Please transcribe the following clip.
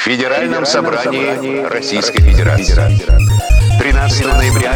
Федеральном собрании Российской Федерации. 13 ноября